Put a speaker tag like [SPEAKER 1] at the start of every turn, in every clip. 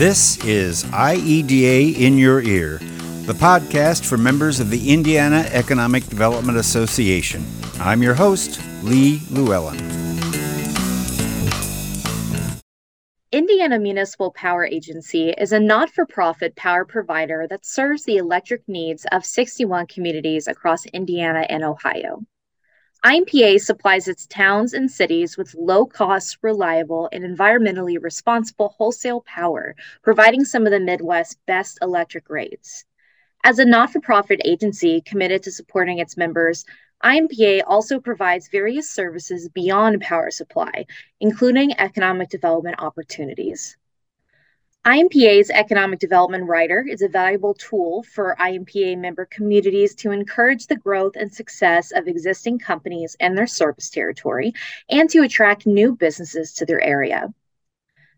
[SPEAKER 1] This is IEDA in Your Ear, the podcast for members of the Indiana Economic Development Association. I'm your host, Lee Llewellyn.
[SPEAKER 2] Indiana Municipal Power Agency is a not for profit power provider that serves the electric needs of 61 communities across Indiana and Ohio. IMPA supplies its towns and cities with low cost, reliable, and environmentally responsible wholesale power, providing some of the Midwest's best electric rates. As a not for profit agency committed to supporting its members, IMPA also provides various services beyond power supply, including economic development opportunities. IMPA's Economic Development Rider is a valuable tool for IMPA member communities to encourage the growth and success of existing companies and their service territory and to attract new businesses to their area.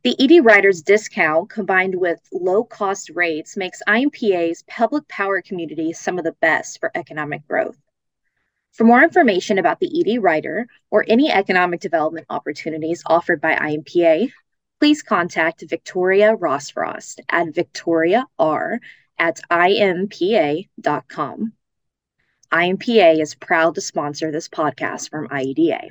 [SPEAKER 2] The ED Rider's discount combined with low cost rates makes IMPA's public power community some of the best for economic growth. For more information about the ED Rider or any economic development opportunities offered by IMPA, please contact Victoria Rossfrost at victoriar at impa.com. IMPA is proud to sponsor this podcast from IEDA.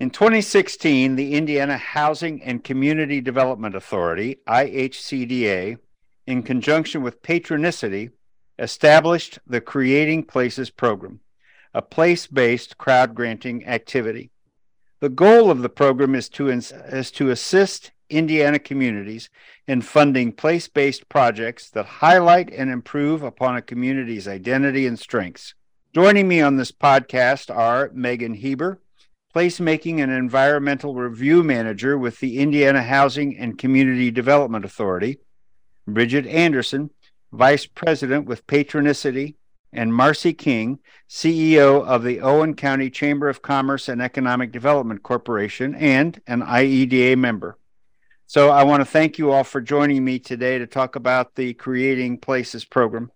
[SPEAKER 1] In 2016, the Indiana Housing and Community Development Authority, IHCDA, in conjunction with Patronicity, established the Creating Places program, a place based crowd granting activity. The goal of the program is to, is to assist Indiana communities in funding place based projects that highlight and improve upon a community's identity and strengths. Joining me on this podcast are Meagan Heber, Placemaking and Environmental Review Manager with the Indiana Housing and Community Development Authority, Bridget Anderson, Vice President with Patronicity, and Marce King, CEO of the Owen County Chamber of Commerce and Economic Development Corporation and an IEDA member. So I want to thank you all for joining me today to talk about the Creating Places program.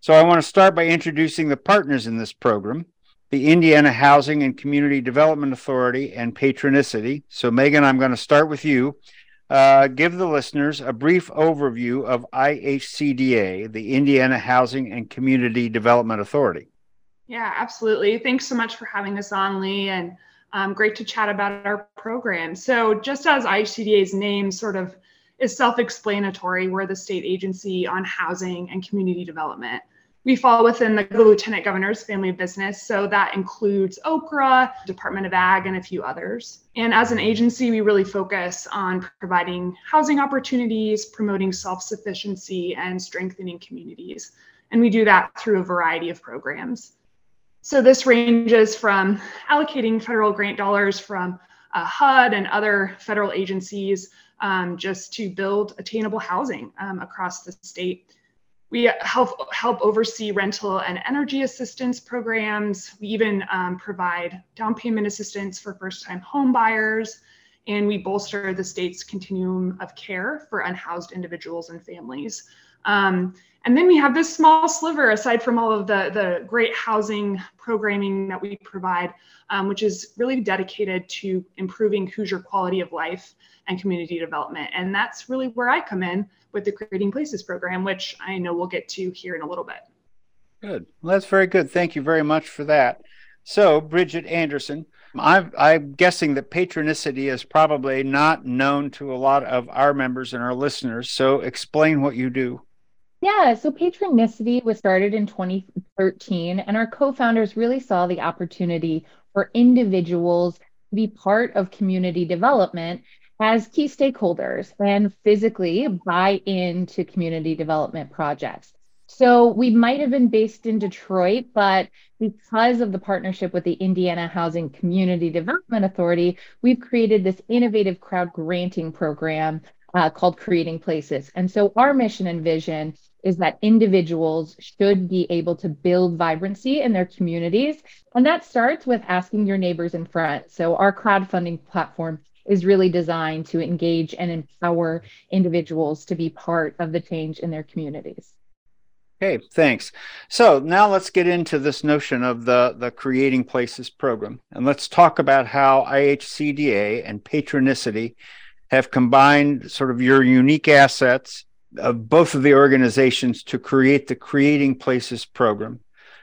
[SPEAKER 1] So I want to start by introducing the partners in this program the Indiana Housing and Community Development Authority and Patronicity. So, Meagan, I'm going to start with you. Uh, give the listeners a brief overview of IHCDA, the Indiana Housing and Community Development Authority.
[SPEAKER 3] Yeah, absolutely. Thanks so much for having us on, Lee. And um, great to chat about our program. So, just as IHCDA's name sort of is self explanatory, we're the state agency on housing and community development. We fall within the, Lieutenant Governor's family of business. So, that includes OCRA, Department of Ag, and a few others. And as an agency, we really focus on providing housing opportunities, promoting self sufficiency, and strengthening communities. And we do that through a variety of programs. So this ranges from allocating federal grant dollars from uh, HUD and other federal agencies um, just to build attainable housing um, across the state. We help help oversee rental and energy assistance programs. We even um, provide down payment assistance for first-time home buyers, and we bolster the state's continuum of care for unhoused individuals and families. Um, and then we have this small sliver, aside from all of the, the great housing programming that we provide, um, which is really dedicated to improving Hoosier quality of life and community development. And that's really where I come in with the Creating Places program, which I know we'll get to here in a little bit.
[SPEAKER 1] Good. Well, that's very good. Thank you very much for that. So, Bridget Anderson, I'm, I'm, guessing that patronicity is probably not known to a lot of our members and our listeners. So, explain what you do.
[SPEAKER 4] Yeah, so Patronicity was started in 2013, and our co founders really saw the opportunity for individuals to be part of community development as key stakeholders and physically buy into community development projects. So we might have been based in Detroit, but because of the partnership with the Indiana Housing Community Development Authority, we've created this innovative crowd granting program uh, called Creating Places. And so our mission and vision is that individuals should be able to build vibrancy in their communities. And that starts with asking your neighbors in front. So, our crowdfunding platform is really designed to engage and empower individuals to be part of the change in their communities.
[SPEAKER 1] Okay, thanks. So now let's get into this notion of the, the Creating Places program. And let's talk about how IHCDA and Patronicity have combined sort of your unique assets of both of the organizations to create the Creating Places program.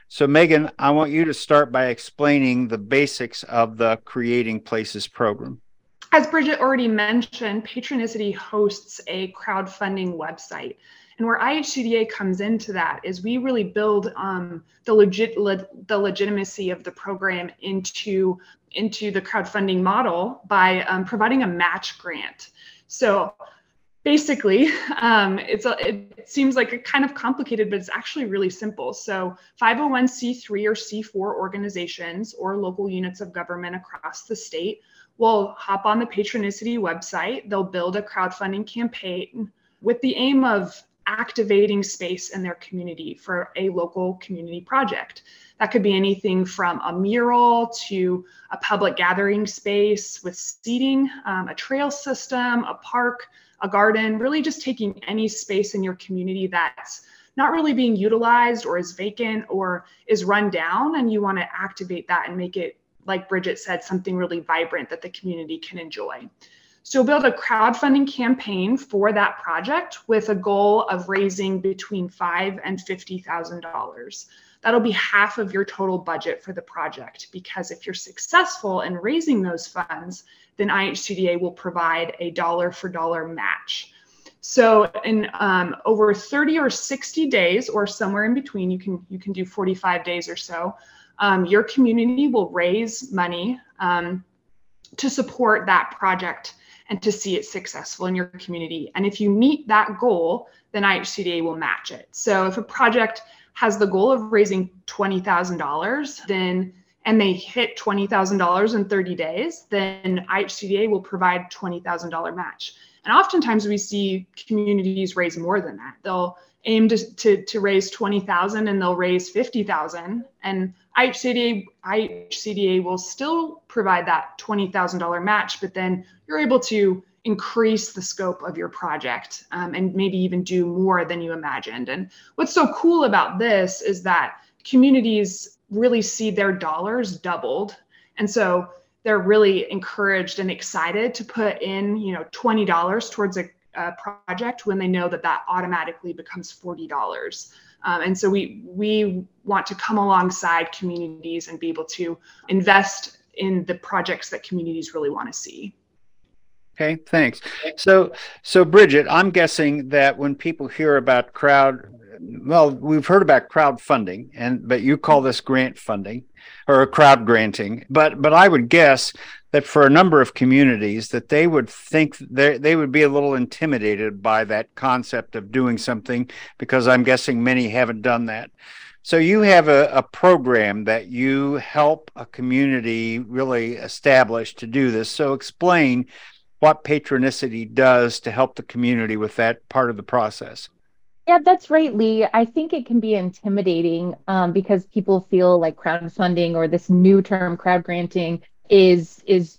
[SPEAKER 1] So, Meagan, I want you to start by explaining the basics of the Creating Places program.
[SPEAKER 3] As Bridget already mentioned, Patronicity hosts a crowdfunding website. And where IHCDA comes into that is we really build um, the legit le- the legitimacy of the program into into the crowdfunding model by um, providing a match grant. So basically um, it's a, it seems like a kind of complicated but it's actually really simple. So 501c3 or c4 organizations or local units of government across the state will hop on the patronicity website. They'll build a crowdfunding campaign with the aim of activating space in their community for a local community project. That could be anything from a mural to a public gathering space with seating um, a trail system a park a garden, really just taking any space in your community that's not really being utilized or is vacant or is run down, and you want to activate that and make it, like Bridget said, something really vibrant that the community can enjoy. So build a crowdfunding campaign for that project with a goal of raising between five and fifty thousand dollars. That'll be half of your total budget for the project because if you're successful in raising those funds, then IHCDA will provide a dollar for dollar match. So in um, over 30 or 60 days, or somewhere in between, you can you can do 45 days or so. Um, your community will raise money um, to support that project and to see it successful in your community. And if you meet that goal, then IHCDA will match it. So if a project has the goal of raising $20,000, then and they hit $20,000 in 30 days, then IHCDA will provide $20,000 match. And oftentimes we see communities raise more than that. They'll aim to, to, to raise 20,000 and they'll raise 50,000 and IHCDA, IHCDA will still provide that $20,000 match, but then you're able to increase the scope of your project um, and maybe even do more than you imagined. And what's so cool about this is that communities really see their dollars doubled. And so they're really encouraged and excited to put in, you know, $20 towards a, a project when they know that that automatically becomes $40. Um, and so we we want to come alongside communities and be able to invest in the projects that communities really want to see.
[SPEAKER 1] Okay, thanks. So, so Bridget, I'm guessing that when people hear about crowd well, we've heard about crowdfunding, and but you call this grant funding or crowd granting. But but I would guess that for a number of communities that they would think they they would be a little intimidated by that concept of doing something because I'm guessing many haven't done that. So you have a, a program that you help a community really establish to do this. So explain what Patronicity does to help the community with that part of the process.
[SPEAKER 4] Yeah, that's right, Lee. I think it can be intimidating um, because people feel like crowdfunding or this new term crowd granting is is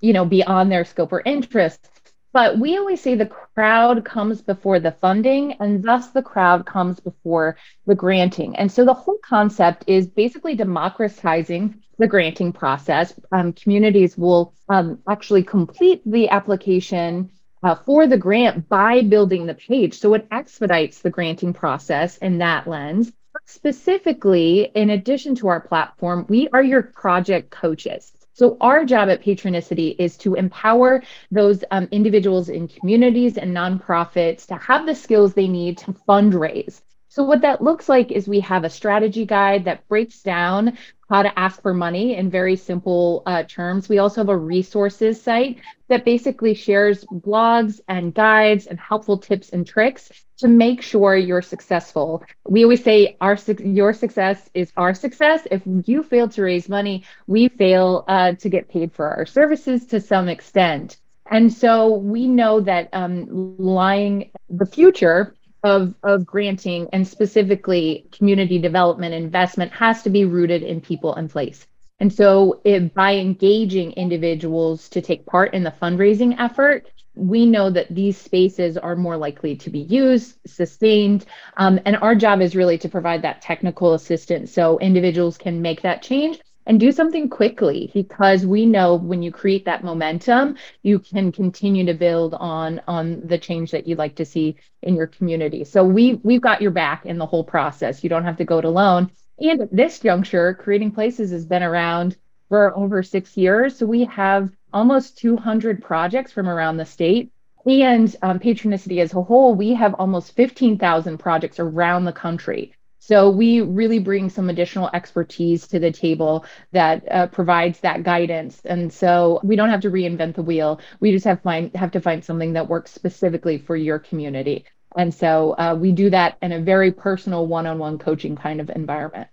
[SPEAKER 4] you know beyond their scope or interest. But we always say the crowd comes before the funding, and thus the crowd comes before the granting. And so the whole concept is basically democratizing the granting process. Um, communities will um, actually complete the application uh, for the grant by building the page. So it expedites the granting process in that lens. Specifically, in addition to our platform, we are your project coaches. So, our job at Patronicity is to empower those um, individuals in communities and nonprofits to have the skills they need to fundraise. So, what that looks like is we have a strategy guide that breaks down how to ask for money in very simple uh, terms. We also have a resources site that basically shares blogs and guides and helpful tips and tricks to make sure you're successful. We always say our your success is our success. If you fail to raise money, we fail uh, to get paid for our services to some extent. And so we know that um, lying the future of, of granting and specifically community development investment has to be rooted in people and place. And so, by engaging individuals to take part in the fundraising effort, we know that these spaces are more likely to be used, sustained, um, and our job is really to provide that technical assistance so individuals can make that change and do something quickly because we know when you create that momentum you can continue to build on on the change that you'd like to see in your community. So we we've got your back in the whole process. You don't have to go it alone. And at this juncture creating places has been around for over six years. So we have almost 200 projects from around the state. And um, patronicity as a whole we have almost 15000 projects around the country so we really bring some additional expertise to the table that uh, provides that guidance. And so we don't have to reinvent the wheel. We just have find have to find something that works specifically for your community. And so uh, we do that in a very personal one-on-one coaching kind of environment.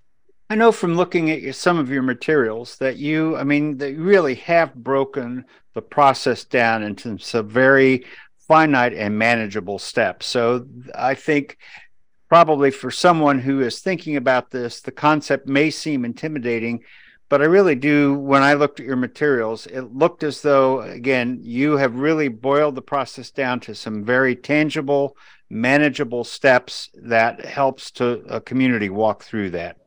[SPEAKER 1] I know from looking at some of your materials that you, I mean, that you really have broken the process down into some very finite and manageable steps. So I think probably for someone who is thinking about this, the concept may seem intimidating, but I really do. When I looked at your materials, it looked as though, again, you have really boiled the process down to some very tangible, manageable steps that helps to a community walk through that.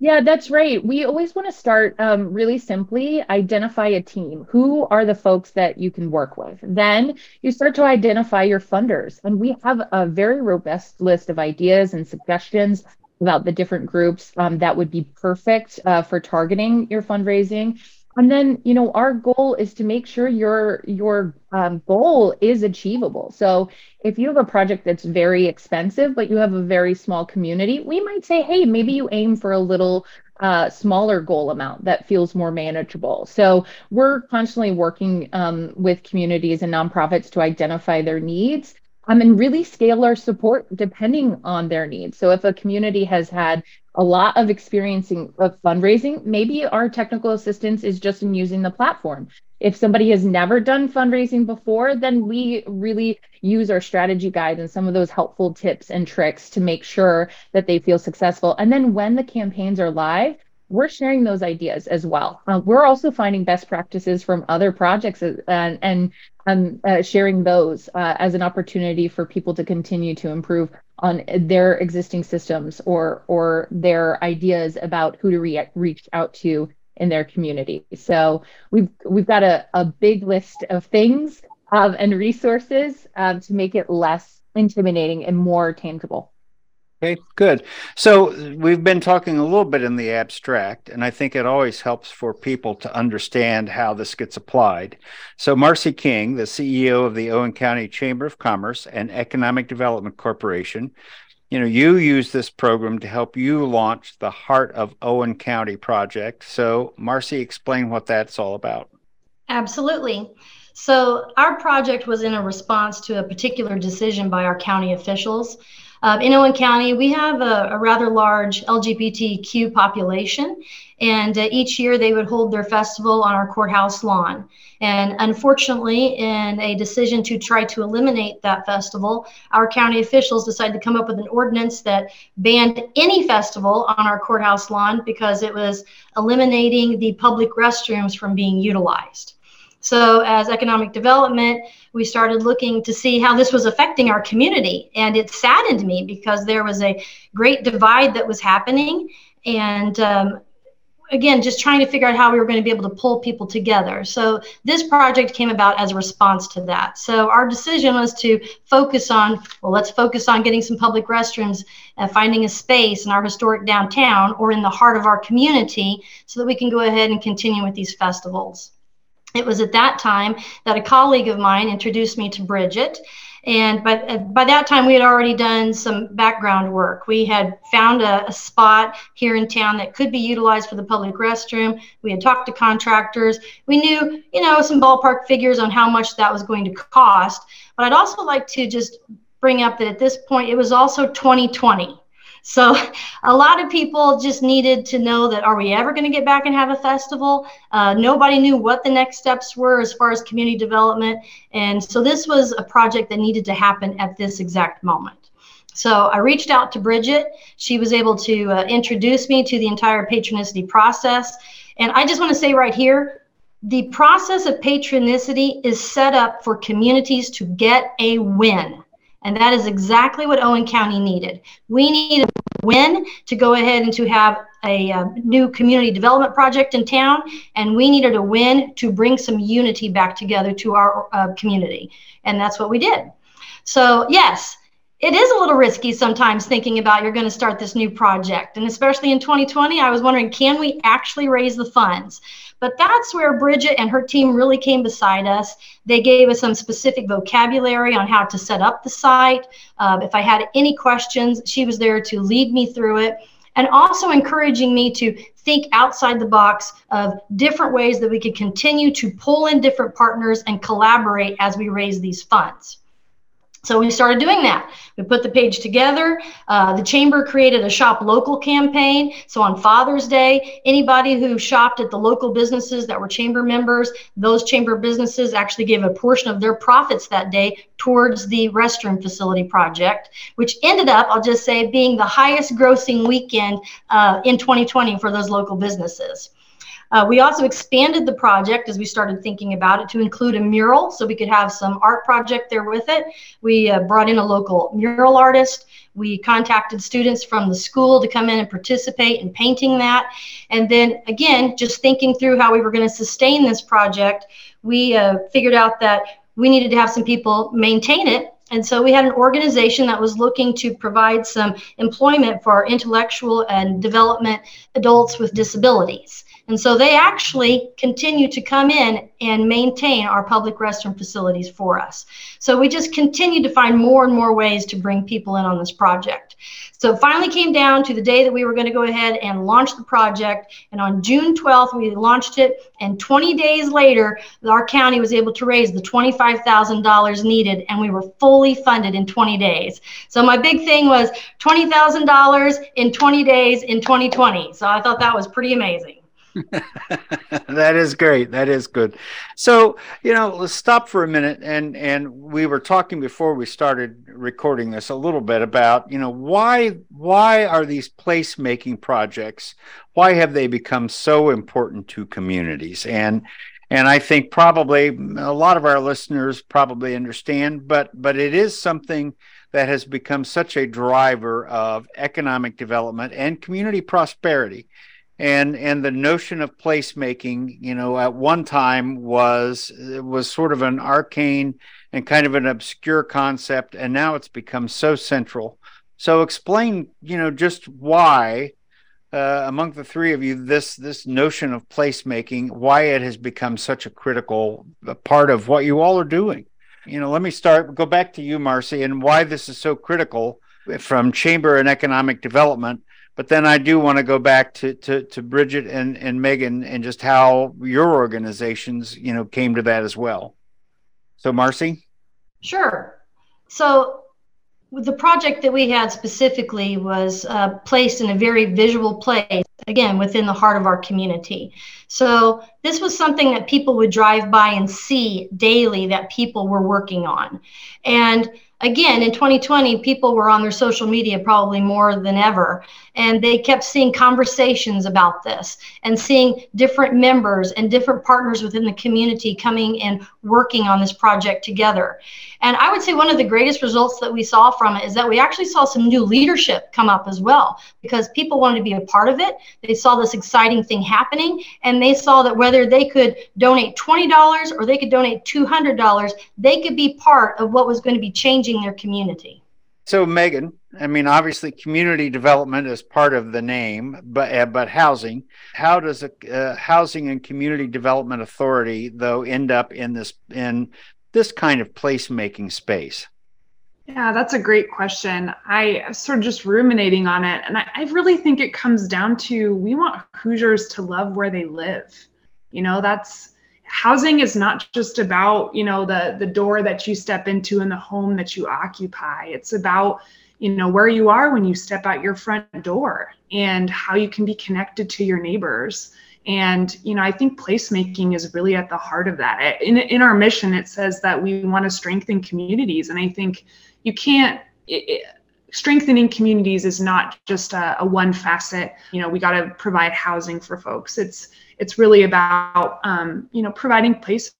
[SPEAKER 4] Yeah, that's right. We always want to start um, really simply identify a team. Who are the folks that you can work with? Then you start to identify your funders. And we have a very robust list of ideas and suggestions about the different groups um, that would be perfect uh, for targeting your fundraising and then you know our goal is to make sure your your um, goal is achievable so if you have a project that's very expensive but you have a very small community we might say hey maybe you aim for a little uh, smaller goal amount that feels more manageable so we're constantly working um, with communities and nonprofits to identify their needs um, and really scale our support depending on their needs. So if a community has had a lot of experiencing of fundraising, maybe our technical assistance is just in using the platform. If somebody has never done fundraising before, then we really use our strategy guide and some of those helpful tips and tricks to make sure that they feel successful. And then when the campaigns are live, we're sharing those ideas as well. Uh, we're also finding best practices from other projects uh, and, and um, uh, sharing those uh, as an opportunity for people to continue to improve on their existing systems or or their ideas about who to re- reach out to in their community. So we've we've got a, a big list of things um, and resources um, to make it less intimidating and more tangible.
[SPEAKER 1] Okay, good. So we've been talking a little bit in the abstract, and I think it always helps for people to understand how this gets applied. So, Marce King, the CEO of the Owen County Chamber of Commerce and Economic Development Corporation, you know, you use this program to help you launch the Heart of Owen County project. So, Marce, explain what that's all about.
[SPEAKER 5] Absolutely. So, our project was in a response to a particular decision by our county officials uh, in Owen County, we have a, a rather large LGBTQ population, and uh, each year they would hold their festival on our courthouse lawn. And unfortunately, in a decision to try to eliminate that festival, our county officials decided to come up with an ordinance that banned any festival on our courthouse lawn because it was eliminating the public restrooms from being utilized. So, as economic development, we started looking to see how this was affecting our community. And it saddened me because there was a great divide that was happening. And um, again, just trying to figure out how we were going to be able to pull people together. So, this project came about as a response to that. So, our decision was to focus on well, let's focus on getting some public restrooms, uh, finding a space in our historic downtown or in the heart of our community so that we can go ahead and continue with these festivals. It was at that time that a colleague of mine introduced me to Bridget. And by, by that time, we had already done some background work. We had found a, a, spot here in town that could be utilized for the public restroom. We had talked to contractors. We knew, you know, some ballpark figures on how much that was going to cost. But I'd also like to just bring up that at this point, it was also 2020. So a lot of people just needed to know that are we ever going to get back and have a festival? Uh, nobody knew what the next steps were as far as community development. And so this was a project that needed to happen at this exact moment. So I reached out to Bridget. She was able to uh, introduce me to the entire patronicity process. And I just want to say right here, the process of patronicity is set up for communities to get a win. And that is exactly what Owen County needed. We needed a win to go ahead and to have a uh, new community development project in town, and we needed a win to bring some unity back together to our uh, community. And that's what we did. So, yes, it is a little risky sometimes thinking about you're going to start this new project. And especially in 2020, I was wondering can we actually raise the funds? But that's where Bridget and her team really came beside us. They gave us some specific vocabulary on how to set up the site. Um, if I had any questions, she was there to lead me through it and also encouraging me to think outside the box of different ways that we could continue to pull in different partners and collaborate as we raise these funds. So we started doing that. We put the page together. Uh, the chamber created a shop local campaign. So on Father's Day, anybody who shopped at the local businesses that were chamber members, those chamber businesses actually gave a portion of their profits that day towards the restroom facility project, which ended up, I'll just say, being the highest grossing weekend uh, in 2020 for those local businesses. Uh, we also expanded the project as we started thinking about it to include a mural so we could have some art project there with it. We uh, brought in a local mural artist. We contacted students from the school to come in and participate in painting that. And then again, just thinking through how we were going to sustain this project, we uh, figured out that we needed to have some people maintain it and so we had an organization that was looking to provide some employment for our intellectual and development adults with disabilities. And so they actually continue to come in and maintain our public restroom facilities for us. So we just continue to find more and more ways to bring people in on this project. So it finally came down to the day that we were going to go ahead and launch the project. And on June 12th, we launched it. And 20 days later, our county was able to raise the $25,000 needed, and we were fully funded in 20 days. So my big thing was $20,000 in 20 days in 2020. So I thought that was pretty amazing.
[SPEAKER 1] that is great. That is good. So, you know, let's stop for a minute and and we were talking before we started recording this a little bit about, you know, why why are these placemaking projects why have they become so important to communities? And and I think probably a lot of our listeners probably understand, but but it is something that has become such a driver of economic development and community prosperity and and the notion of placemaking you know at one time was was sort of an arcane and kind of an obscure concept and now it's become so central. So explain you know just why uh, among the three of you this this notion of placemaking why it has become such a critical part of what you all are doing. You know let me start go back to you Marce and why this is so critical from chamber and economic development but then I do want to go back to, to, to Bridget and, and Meagan and just how your organizations, you know, came to that as well. So Marce?
[SPEAKER 5] Sure. So the project that we had specifically was uh, placed in a very visual place, again, within the heart of our community. So this was something that people would drive by and see daily that people were working on. And again, in 2020, people were on their social media probably more than ever, and they kept seeing conversations about this and seeing different members and different partners within the community coming and working on this project together. And I would say one of the greatest results that we saw from it is that we actually saw some new leadership come up as well because people wanted to be a part of it. They saw this exciting thing happening, and they saw that whether they could donate $20 or they could donate $200, they could be part of what was going to be changing their community.
[SPEAKER 1] So, Meagan, I mean, obviously, community development is part of the name, but uh, but housing. How does a uh, housing and community development authority, though, end up in this in this kind of placemaking space?
[SPEAKER 3] Yeah, that's a great question. I sort of just ruminating on it, and I, I really think it comes down to we want Hoosiers to love where they live. You know, that's housing is not just about you know the the door that you step into and the home that you occupy it's about you know where you are when you step out your front door and how you can be connected to your neighbors and you know i think placemaking is really at the heart of that. In, in our mission it says that we want to strengthen communities and i think you can't it, strengthening communities is not just a, a one facet you know we got to provide housing for folks. It's it's really about um, you know providing places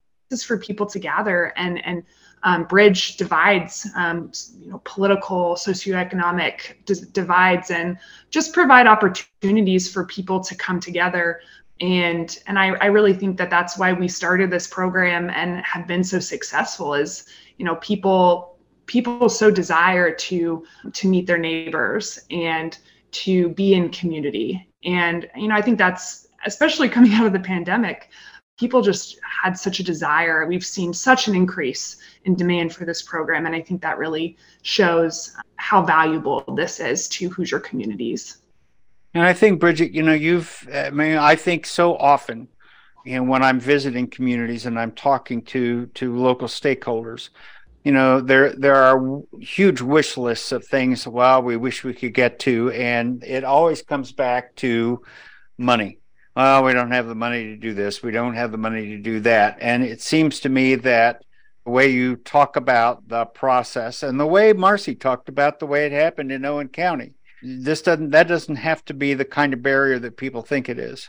[SPEAKER 3] for people to gather and and um, bridge divides, um, you know, political, socioeconomic divides, and just provide opportunities for people to come together. And and I, I really think that that's why we started this program and have been so successful. Is you know people people so desire to to meet their neighbors and to be in community. And you know I think that's especially coming out of the pandemic people just had such a desire. We've seen such an increase in demand for this program. And I think that really shows how valuable this is to Hoosier communities.
[SPEAKER 1] And I think, Bridget, you know, you've, uh, I mean, I think so often, you know, when I'm visiting communities and I'm talking to to local stakeholders, you know, there there are huge wish lists of things. Well, we wish we could get to, and it always comes back to money well, we don't have the money to do this, we don't have the money to do that. And it seems to me that the way you talk about the process and the way Marce talked about the way it happened in Owen County, this doesn't that doesn't have to be the kind of barrier that people think it is.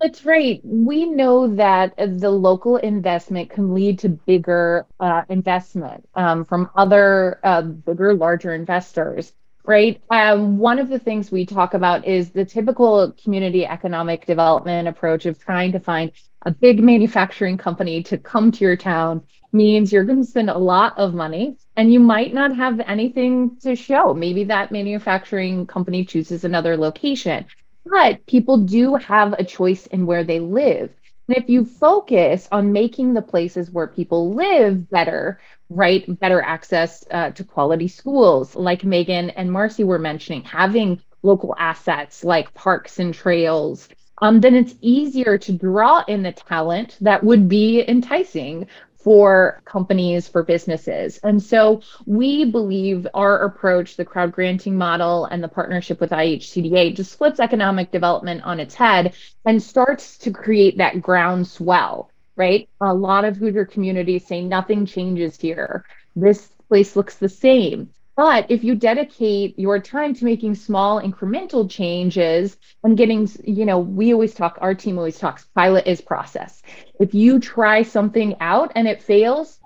[SPEAKER 4] That's right. We know that the local investment can lead to bigger uh, investment um, from other uh, bigger, larger investors right? Um, one of the things we talk about is the typical community economic development approach of trying to find a big manufacturing company to come to your town means you're going to spend a lot of money and you might not have anything to show. Maybe that manufacturing company chooses another location, but people do have a choice in where they live. And if you focus on making the places where people live better, right, better access uh, to quality schools, like Meagan and Marce were mentioning, having local assets like parks and trails, um, then it's easier to draw in the talent that would be enticing for companies, for businesses. And so we believe our approach, the crowd granting model and the partnership with IHCDA, just flips economic development on its head and starts to create that groundswell, right? A lot of Hoosier communities say nothing changes here. This place looks the same. But if you dedicate your time to making small incremental changes and getting, you know, we always talk, our team always talks, pilot is process. If you try something out and it fails.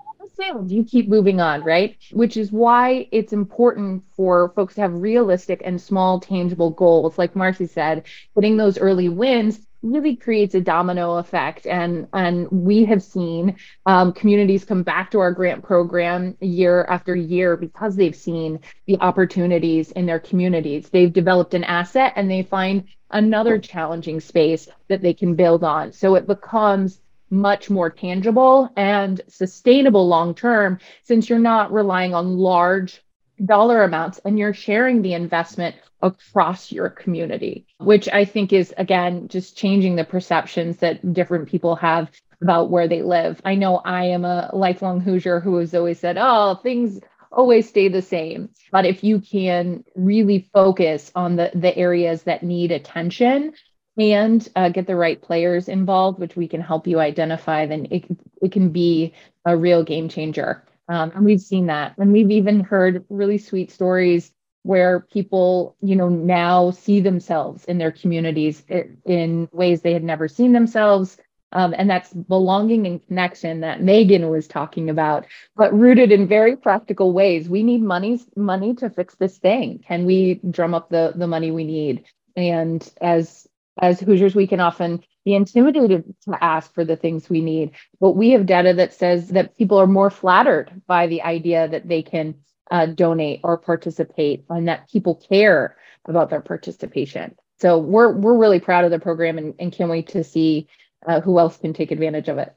[SPEAKER 4] You keep moving on, right? Which is why it's important for folks to have realistic and small, tangible goals. Like Marce said, getting those early wins really creates a domino effect. And and we have seen um, communities come back to our grant program year after year because they've seen the opportunities in their communities. They've developed an asset and they find another challenging space that they can build on. So it becomes much more tangible and sustainable long term since you're not relying on large dollar amounts and you're sharing the investment across your community, which I think is, again, just changing the perceptions that different people have about where they live. I know I am a lifelong Hoosier who has always said, oh, things always stay the same. But if you can really focus on the, the areas that need attention and uh, get the right players involved, which we can help you identify, then it, it can be a real game changer. Um, and we've seen that. And we've even heard really sweet stories where people, you know, now see themselves in their communities in ways they had never seen themselves. Um, and that's belonging and connection that Meagan was talking about, but rooted in very practical ways. We need money, money to fix this thing. Can we drum up the the money we need? And as as Hoosiers, we can often be intimidated to ask for the things we need. But we have data that says that people are more flattered by the idea that they can uh, donate or participate and that people care about their participation. So we're we're really proud of the program and, and can't wait to see uh, who else can take advantage of it.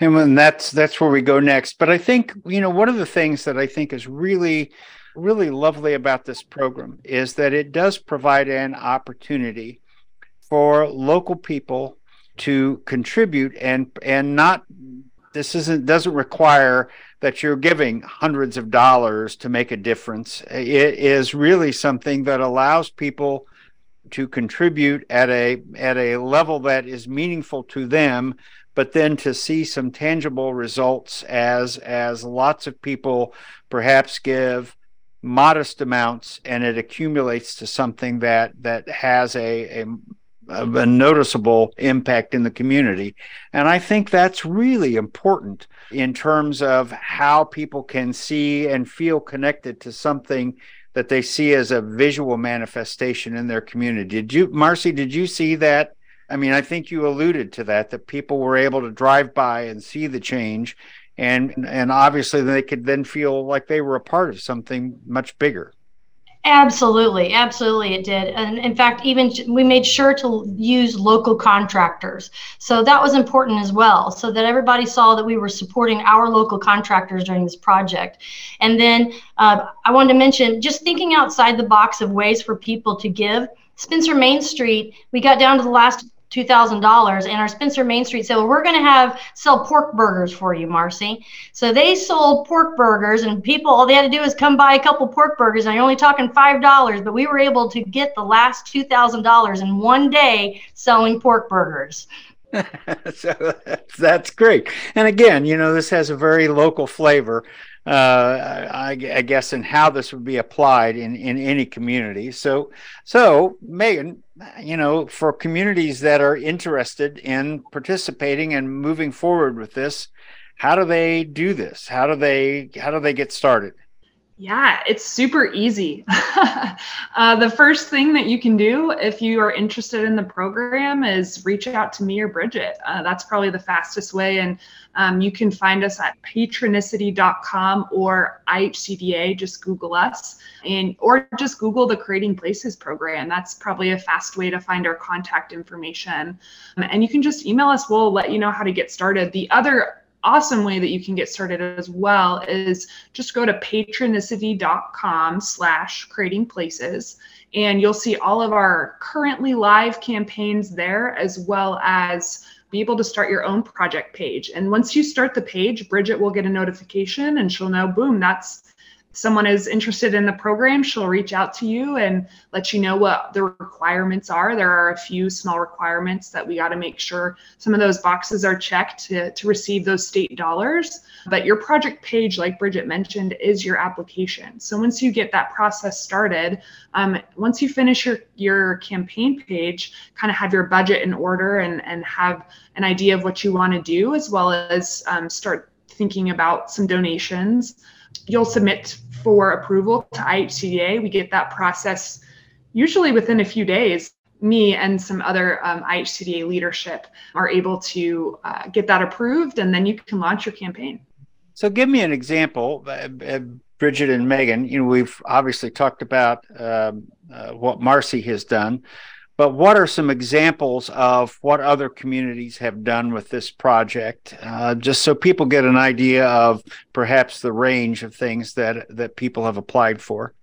[SPEAKER 1] And that's that's where we go next. But I think you know one of the things that I think is really really lovely about this program is that it does provide an opportunity for local people to contribute and and not this isn't doesn't require that you're giving hundreds of dollars to make a difference. It is really something that allows people to contribute at a at a level that is meaningful to them but then to see some tangible results as as lots of people perhaps give modest amounts and it accumulates to something that that has a, a a noticeable impact in the community. And I think that's really important in terms of how people can see and feel connected to something that they see as a visual manifestation in their community. Did you, Marce, did you see that? I mean, I think you alluded to that, that people were able to drive by and see the change. And, and obviously they could then feel like they were a part of something much bigger.
[SPEAKER 5] Absolutely, absolutely, it did. And in fact, even we made sure to use local contractors. So that was important as well, so that everybody saw that we were supporting our local contractors during this project. And then uh, I wanted to mention just thinking outside the box of ways for people to give. Spencer Main Street, we got down to the last $2,000 and our Spencer Main Street said, well, we're going to have sell pork burgers for you, Marce. So they sold pork burgers and people, all they had to do is come buy a couple pork burgers and you're only talking $5, but we were able to get the last $2,000 in one day selling pork burgers.
[SPEAKER 1] so that's, great. And again, you know, this has a very local flavor uh, I, I, guess, in how this would be applied in, in any community. So, so Meagan, you know, for communities that are interested in participating and moving forward with this, how do they do this? How do they how do they get started?
[SPEAKER 3] Yeah, it's super easy. uh, the first thing that you can do if you are interested in the program is reach out to me or Bridget. Uh, that's probably the fastest way. And um, you can find us at patronicity.com or IHCDA. Just Google us and or just Google the Creating Places program. That's probably a fast way to find our contact information. Um, and you can just email us. We'll let you know how to get started. The other awesome way that you can get started as well is just go to patronicity.com slash creating places and you'll see all of our currently live campaigns there as well as be able to start your own project page. And once you start the page bridget will get a notification and she'll know boom that's someone is interested in the program, she'll reach out to you and let you know what the requirements are. There are a few small requirements that we got to make sure some of those boxes are checked to, to receive those state dollars. But your project page, like Bridget mentioned, is your application. So once you get that process started, um, once you finish your, your campaign page, kind of have your budget in order and, and have an idea of what you want to do, as well as um, start thinking about some donations you'll submit for approval to IHCDA. We get that process usually within a few days. Me and some other um, IHCDA leadership are able to uh, get that approved, and then you can launch your campaign.
[SPEAKER 1] So, give me an example, uh, uh Bridget and Meagan. You know, we've obviously talked about um, uh, what Marce has done, but what are some examples of what other communities have done with this project? Uh, just so people get an idea of perhaps the range of things that that people have applied for.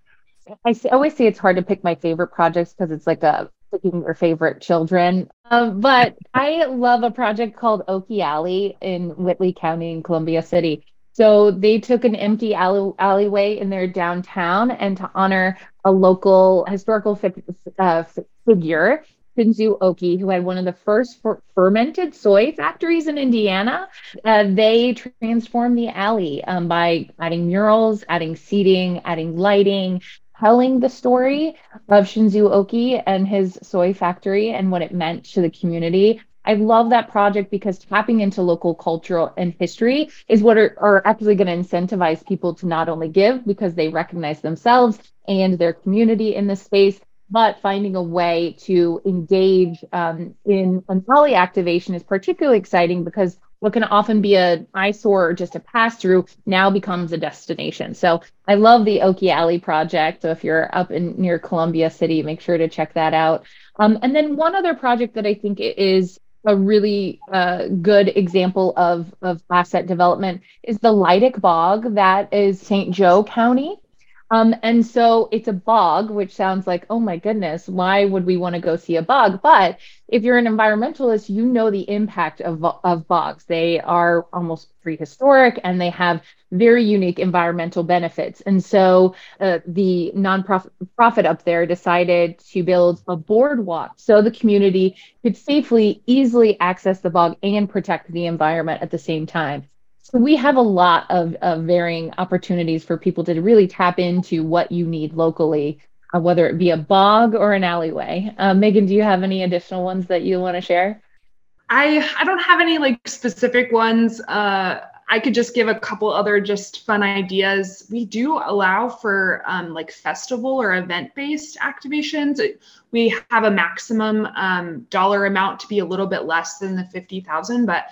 [SPEAKER 4] I always say it's hard to pick my favorite projects because it's like a picking your favorite children. Um, but I love a project called Ohki Alley in Whitley County in Columbia City. So they took an empty alley, alleyway in their downtown and to honor a local historical fi- uh, figure, Shinzu Ohki, who had one of the first fer- fermented soy factories in Indiana. Uh, they transformed the alley um, by adding murals, adding seating, adding lighting, telling the story of Shinzu Ohki and his soy factory and what it meant to the community. I love that project because tapping into local culture and history is what are, are actually going to incentivize people to not only give because they recognize themselves and their community in this space, but finding a way to engage um, in poly activation is particularly exciting because what can often be an eyesore or just a pass through now becomes a destination. So I love the Ohki Alley project. So if you're up in near Columbia City, make sure to check that out. Um, and then one other project that I think is a really uh, good example of, of asset development is the Leidig Bog that is St. Joe County. Um, and so it's a bog, which sounds like, oh my goodness, why would we want to go see a bog? But if you're an environmentalist, you know the impact of, of bogs. They are almost prehistoric and they have very unique environmental benefits. And so uh, the nonprofit profit up there decided to build a boardwalk so the community could safely, easily access the bog and protect the environment at the same time. So we have a lot of, of varying opportunities for people to really tap into what you need locally uh, whether it be a bog or an alleyway. Uh, Meagan, do you have any additional ones that you want to share?
[SPEAKER 3] I I don't have any like specific ones. Uh, I could just give a couple other just fun ideas. We do allow for um, like festival or event based activations. We have a maximum um, dollar amount to be a little bit less than the 50,000. But,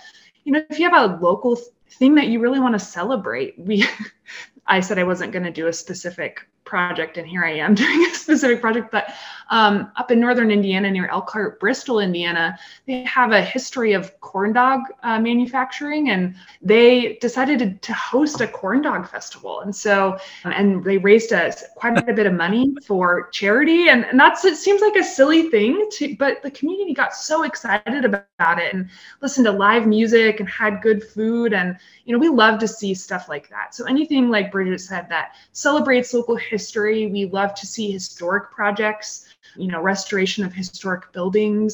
[SPEAKER 3] you know, if you have a local thing that you really want to celebrate, we, I said I wasn't going to do a specific project and here i am doing a specific project but um, up in northern indiana near elkhart bristol indiana they have a history of corn dog uh, manufacturing and they decided to, to, host a corn dog festival. And so and they raised a, quite a bit of money for charity. And, and that's it seems like a silly thing to but the community got so excited about it and listened to live music and had good food. And you know we love to see stuff like that. So anything like bridget said that celebrates local history history. We love to see historic projects, you know, restoration of historic buildings.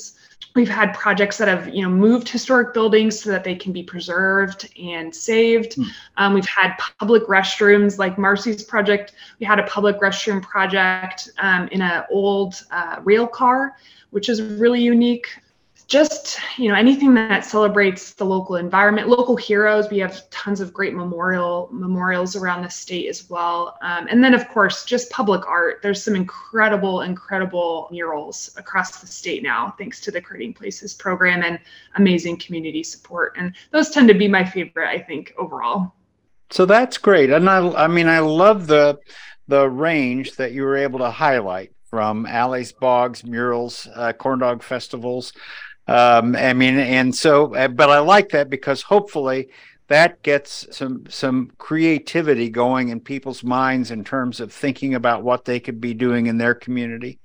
[SPEAKER 3] We've had projects that have, you know, moved historic buildings so that they can be preserved and saved. Mm. Um, we've had public restrooms, like Marce's project. We had a public restroom project um, in an old uh, rail car, which is really unique just you know anything that celebrates the local environment local heroes. We have tons of great memorial memorials around the state as well. Um, and then of course just public art. There's some incredible incredible murals across the state now thanks to the creating places program and amazing community support. And those tend to be my favorite i think overall.
[SPEAKER 1] So that's great. And i i mean i love the the range that you were able to highlight from alleys, bogs, murals, uh, corn dog festivals, um, I mean, and so, uh, but I like that because hopefully that gets some some creativity going in people's minds in terms of thinking about what they could be doing in their community.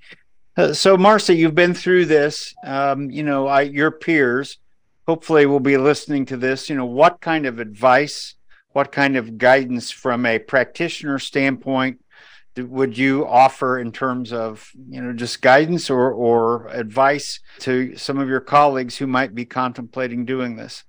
[SPEAKER 1] Uh, so, Marce, you've been through this. Um, you know, I, your peers hopefully will be listening to this. You know, what kind of advice, what kind of guidance from a practitioner standpoint would you offer in terms of you know just guidance or or advice to some of your colleagues who might be contemplating doing this?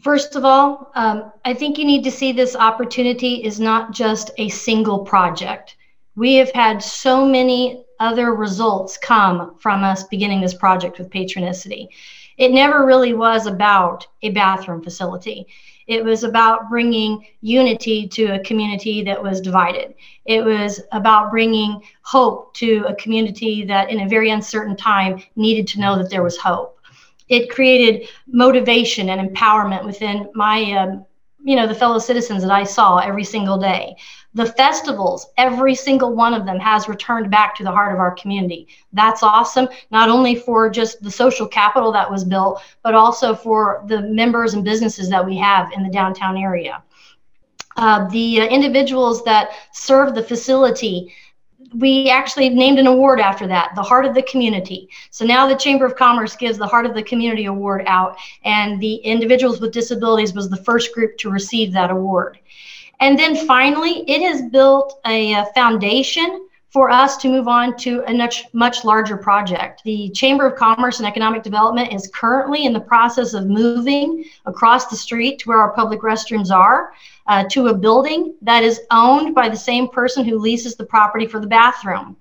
[SPEAKER 5] First of all um, i think you need to see this opportunity is not just a single project. We have had so many other results come from us beginning this project with patronicity. It never really was about a bathroom facility it was about bringing unity to a community that was divided. It was about bringing hope to a community that, in a very uncertain time, needed to know that there was hope. It created motivation and empowerment within my, um, you know, the fellow citizens that I saw every single day. The festivals, every single one of them has returned back to the heart of our community. That's awesome, not only for just the social capital that was built, but also for the members and businesses that we have in the downtown area. Uh, the uh, individuals that serve the facility we actually named an award after that, the Heart of the Community. So now the Chamber of Commerce gives the Heart of the Community Award out, and the Individuals with Disabilities was the first group to receive that award. And then finally, it has built a, a foundation for us to move on to a much, much larger project. The Chamber of Commerce and Economic Development is currently in the process of moving across the street to where our public restrooms are uh, to a building that is owned by the same person who leases the property for the bathroom.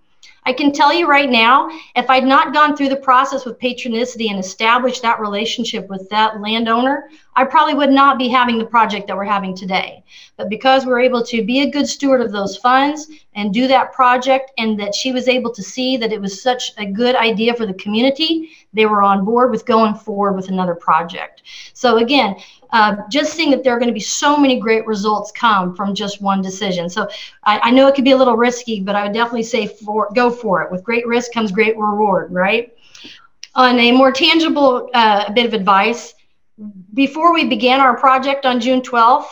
[SPEAKER 5] I can tell you right now, if I'd not gone through the process with patronicity and established that relationship with that landowner, I probably would not be having the project that we're having today. But because we're able to be a good steward of those funds and do that project, and that she was able to see that it was such a good idea for the community, they were on board with going forward with another project. So, again, uh, just seeing that there are going to be so many great results come from just one decision. So I, I, know it could be a little risky, but I would definitely say for go for it. With great risk comes great reward, right? On a more tangible uh, bit of advice, before we began our project on June 12th,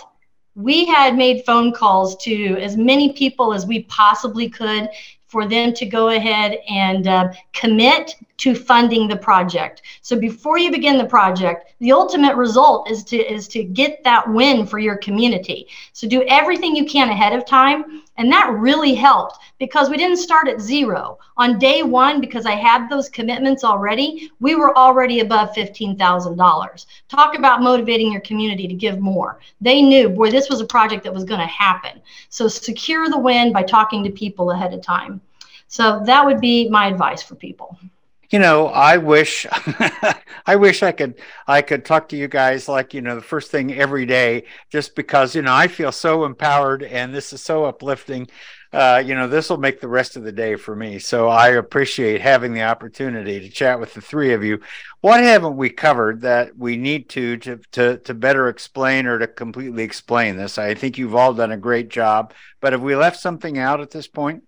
[SPEAKER 5] we had made phone calls to as many people as we possibly could for them to go ahead and uh, commit to funding the project. So before you begin the project, the ultimate result is to is to get that win for your community. So do everything you can ahead of time, and that really helped because we didn't start at zero. On day 1 because I had those commitments already, we were already above $15,000. Talk about motivating your community to give more. They knew, boy, this was a project that was going to happen. So secure the win by talking to people ahead of time. So that would be my advice for people.
[SPEAKER 1] You know i wish i wish i could i could talk to you guys like you know the first thing every day just because you know i feel so empowered and this is so uplifting. Uh, you know this will make the rest of the day for me. So i appreciate having the opportunity to chat with the three of you. What haven't we covered that we need to to to, to better explain or to completely explain this? I think you've all done a great job but have we left something out at this point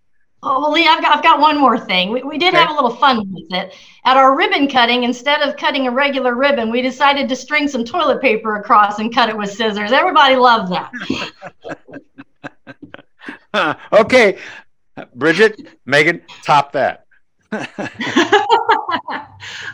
[SPEAKER 5] Oh, well, Lee, I've got, I've got one more thing. We, we did okay. have a little fun with it. At our ribbon cutting, instead of cutting a regular ribbon, we decided to string some toilet paper across and cut it with scissors. Everybody loved
[SPEAKER 1] that. okay. Bridget, Meagan, top that.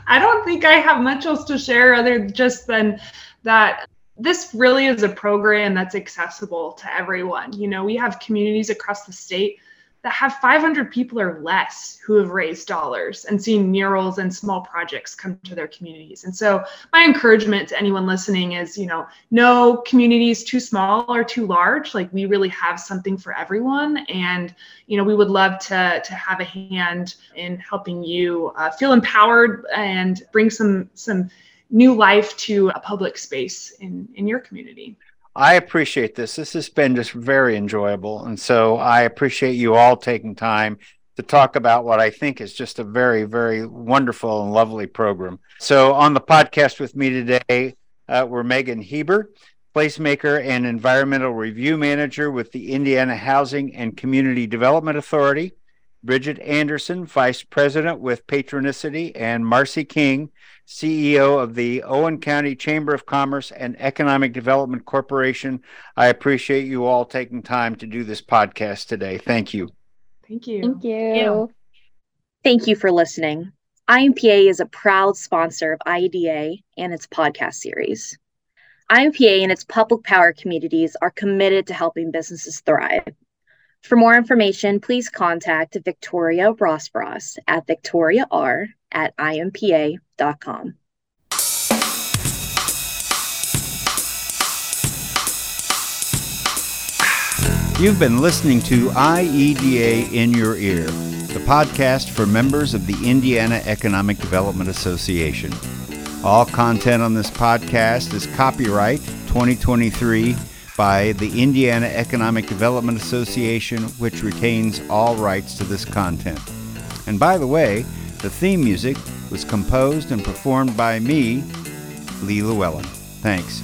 [SPEAKER 3] I don't think I have much else to share other just than that this really is a program that's accessible to everyone. You know, we have communities across the state that have 500 people or less who have raised dollars and seen murals and small projects come to their communities. And so my encouragement to anyone listening is, you know, no community is too small or too large. Like we really have something for everyone. And, you know, we would love to, to have a hand in helping you uh, feel empowered and bring some, some new life to a public space in, in your community.
[SPEAKER 1] I appreciate this. This has been just very enjoyable. And so I appreciate you all taking time to talk about what I think is just a very, very wonderful and lovely program. So on the podcast with me today, uh, we're Meagan Heber, placemaker and environmental review manager with the Indiana Housing and Community Development Authority, Bridget Anderson, vice president with Patronicity, and Marce King, CEO of the Owen County Chamber of Commerce and Economic Development Corporation. I appreciate you all taking time to do this podcast today. Thank you.
[SPEAKER 3] Thank you.
[SPEAKER 4] Thank you.
[SPEAKER 2] Thank you for listening. IMPA is a proud sponsor of IEDA and its podcast series. IMPA and its public power communities are committed to helping businesses thrive. For more information, please contact Victoria Rosbross at victoriar at impa.com.
[SPEAKER 1] You've been listening to IEDA in Your Ear, the podcast for members of the Indiana Economic Development Association. All content on this podcast is copyright 2023 by the Indiana Economic Development Association, which retains all rights to this content. And by the way, the theme music was composed and performed by me, Lee Llewellyn. Thanks.